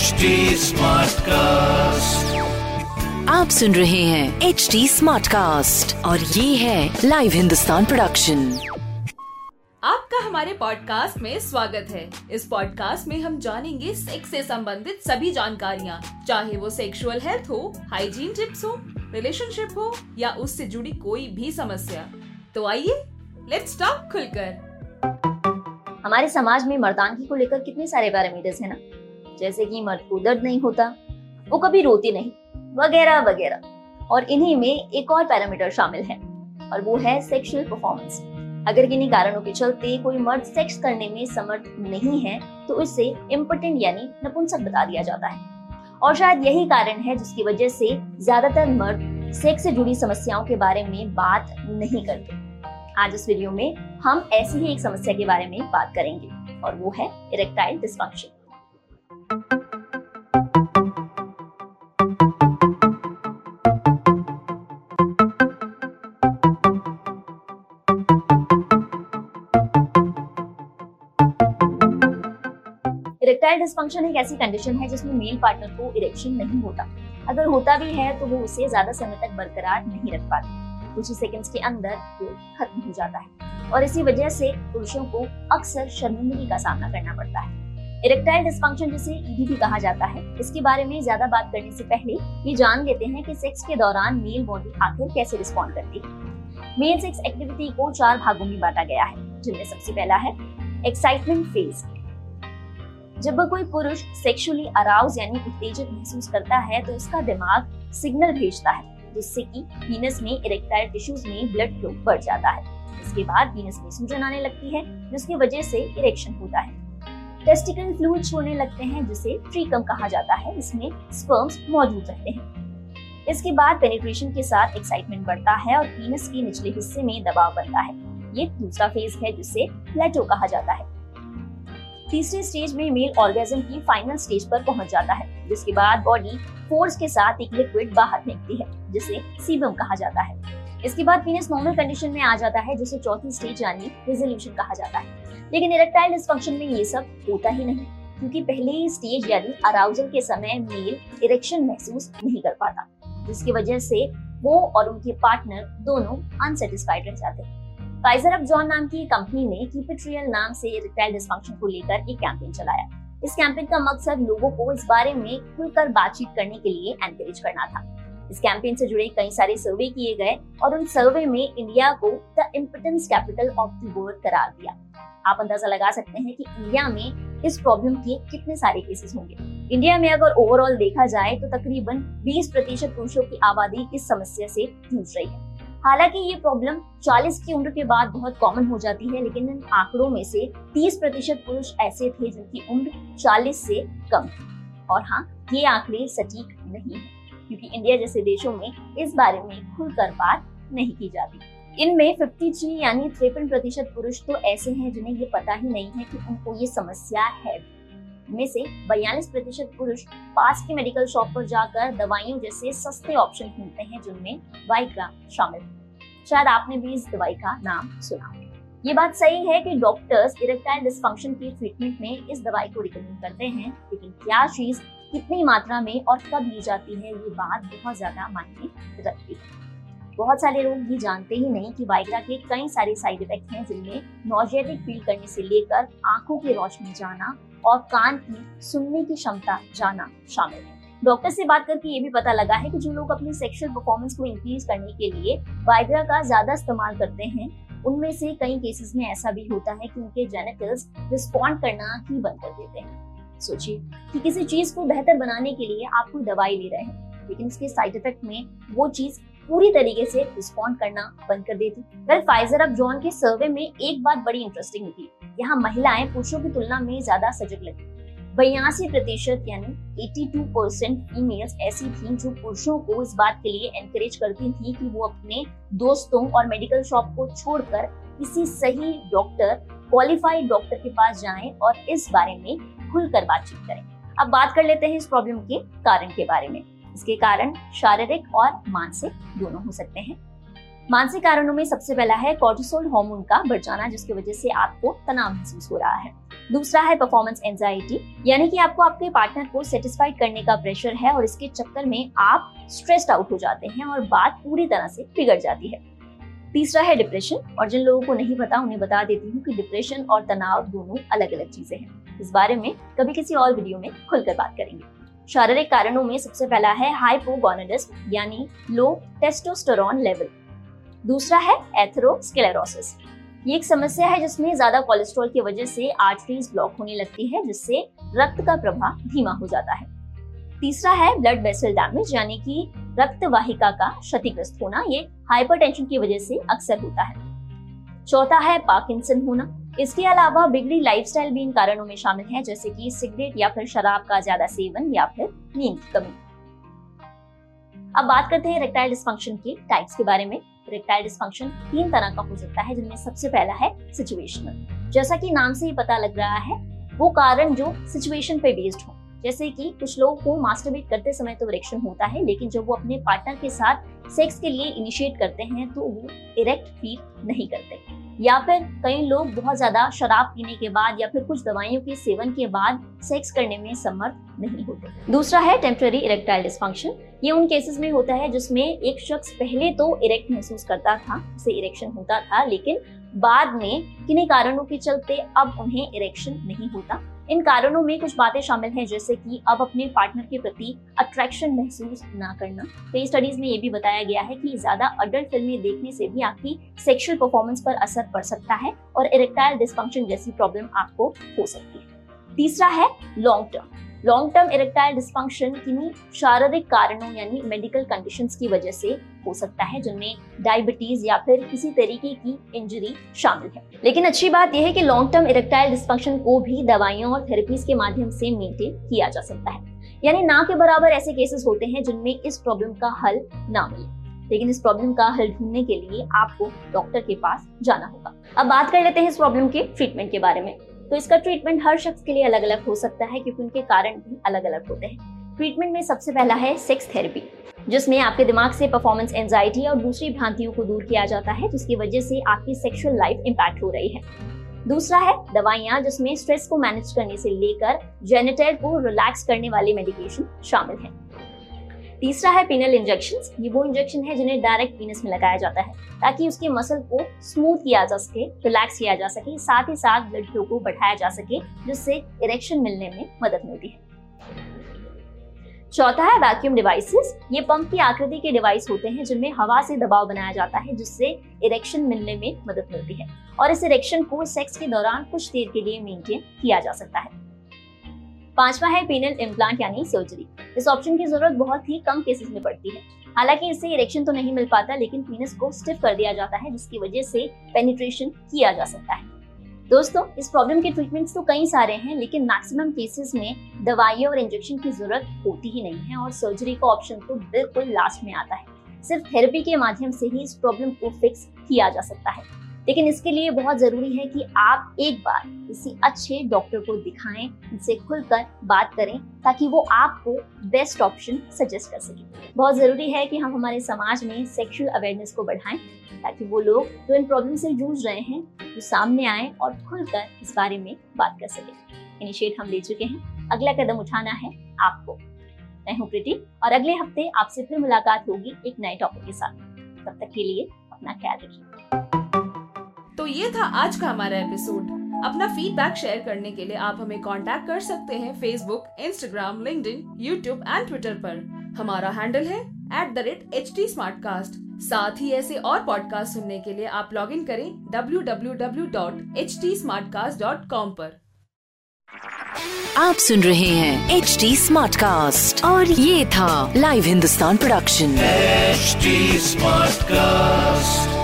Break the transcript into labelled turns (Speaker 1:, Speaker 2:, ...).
Speaker 1: HD cast
Speaker 2: आप सुन रहे हैं एच डी स्मार्ट कास्ट और ये है लाइव हिंदुस्तान प्रोडक्शन
Speaker 3: आपका हमारे पॉडकास्ट में स्वागत है। इस पॉडकास्ट में हम जानेंगे सेक्स से संबंधित सभी जानकारियाँ। चाहे वो सेक्सुअल हेल्थ हो हाइजीन टिप्स हो रिलेशनशिप हो या उससे जुड़ी कोई भी समस्या। तो आइए लेट्स टॉक खुलकर।
Speaker 4: हमारे समाज में मर्दानगी को लेकर कितने सारे पैरामीटर्स हैं ना? जैसे कि मर्द को दर्द नहीं होता, वो कभी रोती नहीं, वगैरह वगैरह। और इन्हीं में एक और पैरामीटर शामिल है, और वो है सेक्सुअल परफॉर्मेंस अगर किन्हीं कारणों के चलते कोई मर्द सेक्स करने में समर्थ नहीं है तो उसे इम्पोर्टेंट यानी नपुंसक बता दिया जाता है। और शायद यही कारण है जिसकी वजह से ज़्यादातर मर्द सेक्स से जुड़ी समस्याओं के बारे में बात नहीं करते। आज इस वीडियो में हम ऐसी ही एक समस्या के बारे में बात करेंगे, और वो है इरेक्टाइल डिस्फंक्शन इरेक्टाइल डिस्फंक्शन एक ऐसी कंडीशन है जिसमें मेल पार्टनर को इरेक्शन नहीं होता। अगर होता भी है तो वो उसे ज़्यादा समय तक बरकरार नहीं रख पाते। कुछ ही सेकंड्स के अंदर वो खत्म हो जाता है। और इसी वजह से पुरुषों को अक्सर शर्मिंदगी का सामना करना पड़ता है। इरेक्टाइल डिस्फंक्शन जिसे ईडी भी कहा जाता है, इसके बारे में ज़्यादा बात करने से पहले ये जान लेते हैं कि सेक्स के दौरान मेल बॉडी आखिर कैसे रिस्पॉन्ड करती है। मेल सेक्स एक्टिविटी को चार भागों में बांटा गया है, जिनमें सबसे पहला है एक्साइटमेंट फ़ेज़ जब कोई पुरुष सेक्सुअली अराउज यानी उत्तेजित महसूस करता है तो उसका दिमाग सिग्नल भेजता है, जिससे कि पीनस में इरेक्टाइल टिश्यूज में ब्लड फ्लो बढ़ जाता है। इसके बाद पीनस में सूजन आने लगती है, जिसकी वजह से इरेक्शन होता है। टेस्टिकल फ्लूइड छोड़ने लगते हैं, जिसे ट्रीकम कहा जाता है इसमें स्पर्म्स मौजूद रहते हैं। इसके बाद पेनिट्रेशन के साथ एक्साइटमेंट बढ़ता है और पीनस के निचले हिस्से में दबाव बनता है। ये दूसरा फ़ेज़ है, जिसे प्लेटो कहा जाता है। तीसरे स्टेज में मेल ऑर्गेजम की फाइनल स्टेज पर पहुँच जाता है, जिसके बाद बॉडी फोर्स के साथ एक लिक्विड बाहर फेंकती है, जिसे सीबम कहा जाता है। इसके बाद पीनस नॉर्मल कंडीशन में आ जाता है, जिसे चौथी स्टेज यानी रिजोल्यूशन कहा जाता है। लेकिन इरेक्टाइल डिस्फंक्शन में ये सब होता ही नहीं, क्योंकि पहले ही स्टेज यानी अराउजल के समय मेल इरेक्शन महसूस नहीं कर पाता, जिसकी वजह से वो और उनके पार्टनर दोनों अनसेटिस्फाइड रह जाते हैं। फाइजर अब जॉन नाम की कंपनी ने कीप इट रियल नाम से इरेक्टाइल डिस्फंक्शन को लेकर एक कैंपेन चलाया। इस कैंपेन का मकसद लोगों को इस बारे में खुलकर बातचीत करने के लिए एनकरेज करना था। इस कैंपेन से जुड़े कई सारे सर्वे किए गए और उन सर्वे में इंडिया को the impotence capital of the world करार दिया। आप अंदाज़ा लगा सकते हैं कि इंडिया में इस प्रॉब्लम के कितने सारे केसेस होंगे। इंडिया में अगर ओवरऑल देखा जाए तो तकरीबन 20 प्रतिशत पुरुषों की आबादी इस समस्या से जूझ रही है। हालाँकि ये प्रॉब्लम 40 की उम्र के बाद बहुत कॉमन हो जाती है, लेकिन इन आंकड़ों में से 30 प्रतिशत पुरुष ऐसे थे जिनकी उम्र 40 से कम थी। और हाँ ये आंकड़े सटीक नहीं है, क्योंकि इंडिया जैसे देशों में इस बारे में खुलकर बात नहीं की जाती। इनमें 53 यानी तिरपन प्रतिशत पुरुष तो ऐसे हैं जिन्हें ये पता ही नहीं है कि उनको ये समस्या है। में से बयालीस प्रतिशत पुरुष पास के मेडिकल शॉप पर जाकर दवाइयों जैसे सस्ते ऑप्शन ढूंढते हैं, जिनमें वाइग्रा शामिल है। शायद आपने भी इस दवाई का नाम सुना ये बात सही है कि डॉक्टर्स इरेक्टाइल डिस्फंक्शन की ट्रीटमेंट में इस दवाई को रिकमेंड करते हैं, लेकिन क्या चीज़ कितनी मात्रा में और कब ली जाती है, ये बात बहुत ज़्यादा मायने रखती है। बहुत सारे लोग ये जानते ही नहीं कि वाइग्रा के कई सारे साइड इफ़ेक्ट हैं, जिनमें नॉजियाटिक फील करने से लेकर आँखों की रोशनी जाना और कान की सुनने की क्षमता जाना शामिल है। डॉक्टर से बात करके ये भी पता लगा है कि जो लोग अपनी सेक्सुअल परफॉर्मेंस को इंक्रीज करने के लिए वाइग्रा का ज़्यादा इस्तेमाल करते हैं, उनमें से कई केसेस में ऐसा भी होता है कि उनके जेनेटल्स रिस्पॉन्ड करना ही बंद कर देते हैं। सोचिए कि किसी चीज़ को बेहतर बनाने के लिए आप कोई दवाई ले रहे हैं, लेकिन इसके साइड इफ़ेक्ट में वो चीज़ पूरी तरीके से रिस्पॉन्ड करना बंद कर देती। वेल फाइजर अब जॉन के सर्वे में एक बात बड़ी इंटरेस्टिंग थी यहाँ महिलाएँ पुरुषों की तुलना में ज़्यादा सजग लगी। बयासी प्रतिशत यानी 82 परसेंट फीमेल्स ऐसी थी जो पुरुषों को इस बात के लिए एनकरेज करती थी कि वो अपने दोस्तों और मेडिकल शॉप को छोड़कर किसी सही डॉक्टर क्वालिफाइड डॉक्टर के पास जाएँ और इस बारे में खुलकर बातचीत करें। अब बात कर लेते हैं इस प्रॉब्लम के कारण के बारे में। इसके कारण शारीरिक और मानसिक दोनों हो सकते हैं। मानसिक कारणों में सबसे पहला है कॉर्टिसोल हार्मोन का बढ़ जाना, जिसकी वजह से आपको तनाव महसूस हो रहा है। दूसरा है परफॉर्मेंस एंजाइटी यानी कि आपको आपके पार्टनर को सेटिस्फाइड करने का प्रेशर है और इसके चक्कर में आप स्ट्रेस्ड आउट हो जाते हैं और बात पूरी तरह से बिगड़ जाती है। तीसरा है डिप्रेशन और जिन लोगों को नहीं पता, उन्हें बता देती हूँ कि डिप्रेशन और तनाव दोनों अलग अलग चीज़ें हैं। इस बारे में कभी किसी और वीडियो में खुलकर बात करेंगे। शारीरिक कारणों में सबसे पहला है हाइपोगोनाडिज्म यानी लो टेस्टोस्टेरोन लेवल दूसरा है एथेरोस्क्लेरोसिस ये एक समस्या है जिसमें ज़्यादा कोलेस्ट्रॉल की वजह से आर्टरीज ब्लॉक होने लगती है, जिससे रक्त का प्रवाह धीमा हो जाता है. तीसरा है ब्लड वेसल डैमेज यानी कि रक्त वाहिका का क्षतिग्रस्त होना, ये हाइपरटेंशन की वजह से अक्सर होता है. चौथा है पार्किंसन होना. इसके अलावा बिगड़ी लाइफस्टाइल भी इन कारणों में शामिल है, जैसे कि सिगरेट या फिर शराब का ज़्यादा सेवन या फिर नींद कमी। अब बात करते हैं रेक्टाइल डिस्फंक्शन के टाइप्स के बारे में। इरेक्टाइल डिस्फंक्शन तीन तरह का हो सकता है, जिनमें सबसे पहला है सिचुएशनल जैसा कि नाम से ही पता लग रहा है, वो कारण जो सिचुएशन पे बेस्ड हो। जैसे कि कुछ लोगों को मास्टरबेट करते समय तो इरेक्शन होता है, लेकिन जब वो अपने पार्टनर के साथ सेक्स के लिए इनिशिएट करते हैं तो वो इरेक्ट फील नहीं करते। या फिर कई लोग बहुत ज़्यादा शराब पीने के बाद या फिर कुछ दवाइयों के सेवन के बाद सेक्स करने में समर्थ नहीं होते। दूसरा है टेम्पररी इरेक्टाइल डिस्फंक्शन ये उन केसेस में होता है जिसमें एक शख्स पहले तो इरेक्ट महसूस करता था, उसे इरेक्शन होता था, लेकिन बाद में किन्हीं कारणों के चलते अब उन्हें इरेक्शन नहीं होता। इन कारणों में कुछ बातें शामिल हैं, जैसे कि अब अपने पार्टनर के प्रति अट्रैक्शन महसूस ना करना। कई स्टडीज़ में ये भी बताया गया है कि ज़्यादा अडल्ट फ़िल्में देखने से भी आपकी सेक्शुअल परफॉर्मेंस पर असर पड़ सकता है और इरेक्टाइल डिस्फंक्शन जैसी प्रॉब्लम आपको हो सकती है। तीसरा है long term long term erectile dysfunction किन्हीं शारीरिक कारणों, यानी मेडिकल कंडीशंस की वजह से हो सकता है, जिनमें डायबिटीज़ या फिर किसी तरीके की इंजरी शामिल है। लेकिन अच्छी बात यह है कि लॉन्ग टर्म इरेक्टाइल डिस्फंक्शन को भी दवाइयों और थेरेपीज के माध्यम से मेंटेन किया जा सकता है। यानी ना के बराबर ऐसे केसेस होते हैं, जिनमें इस प्रॉब्लम का हल ना मिले। लेकिन इस प्रॉब्लम का हल ढूँढने के लिए आपको डॉक्टर के पास जाना होगा। अब बात कर लेते हैं इस प्रॉब्लम के ट्रीटमेंट के बारे में। तो इसका ट्रीटमेंट हर शख्स के लिए अलग अलग हो सकता है, क्योंकि उनके कारण भी अलग अलग होते हैं। ट्रीटमेंट में सबसे पहला है सेक्स थेरेपी जिसमें आपके दिमाग से परफॉर्मेंस एंजाइटी और दूसरी भ्रांतियों को दूर किया जाता है, जिसकी वजह से आपकी सेक्सुअल लाइफ इम्पैक्ट हो रही है। दूसरा है दवाइयाँ, जिसमें स्ट्रेस को मैनेज करने से लेकर जेनेटल को रिलैक्स करने वाले मेडिकेशन शामिल है। तीसरा है पीनल इंजेक्शन ये वो इंजेक्शन है जिन्हें डायरेक्ट पीनस में लगाया जाता है, ताकि उसके मसल को स्मूथ किया जा सके रिलैक्स किया जा सके, साथ ही साथ ब्लड फ्लो को बढ़ाया जा सके, जिससे इरेक्शन मिलने में मदद मिलती है। चौथा है वैक्यूम डिवाइसेस ये पंप की आकृति के डिवाइस होते हैं जिनमें हवा से दबाव बनाया जाता है, जिससे इरेक्शन मिलने में मदद मिलती है। और इस इरेक्शन को सेक्स के दौरान कुछ देर के लिए मेंटेन किया जा सकता है। पांचवा है पेनल इम्प्लांट यानी सर्जरी। इस ऑप्शन की ज़रूरत बहुत ही कम केसेस में पड़ती है। हालाँकि इससे इरेक्शन तो नहीं मिल पाता, लेकिन पीनस को स्टिफ कर दिया जाता है, जिसकी वजह से पेनिट्रेशन किया जा सकता है। दोस्तों, इस प्रॉब्लम के ट्रीटमेंट्स तो कई सारे हैं, लेकिन मैक्सिमम केसेस में दवाइयों और इंजेक्शन की ज़रूरत होती ही नहीं है और सर्जरी का ऑप्शन तो बिल्कुल लास्ट में आता है। सिर्फ़ थेरेपी के माध्यम से ही इस प्रॉब्लम को फिक्स किया जा सकता है। लेकिन इसके लिए बहुत ज़रूरी है कि आप एक बार किसी अच्छे डॉक्टर को दिखाएँ, उनसे खुलकर बात करें, ताकि वो आपको बेस्ट ऑप्शन सजेस्ट कर सके। बहुत ज़रूरी है कि हम हमारे समाज में सेक्सुअल अवेयरनेस को बढ़ाएँ, ताकि वो लोग जो इन प्रॉब्लम से जूझ रहे हैं, वो सामने आए और खुलकर इस बारे में बात कर सके। इनिशिएट हम ले चुके हैं। अगला कदम उठाना है आपको। मैं हूँ प्रीति और अगले हफ़्ते आपसे फिर मुलाकात होगी एक नए टॉपिक के साथ। तब तक के लिए अपना ख्याल रखिए।
Speaker 3: तो ये था आज का हमारा एपिसोड अपना फीडबैक शेयर करने के लिए आप हमें कांटेक्ट कर सकते हैं Facebook Instagram link YouTube and Twitter पर. हमारा हैंडल है at the rate H T साथ ही ऐसे और पॉडकास्ट सुनने के लिए आप लॉग इन करें www.htsmartcast.com पर.
Speaker 2: आप सुन रहे हैं एच टी स्मार्ट कास्ट और ये था live Hindustan production
Speaker 1: smart cast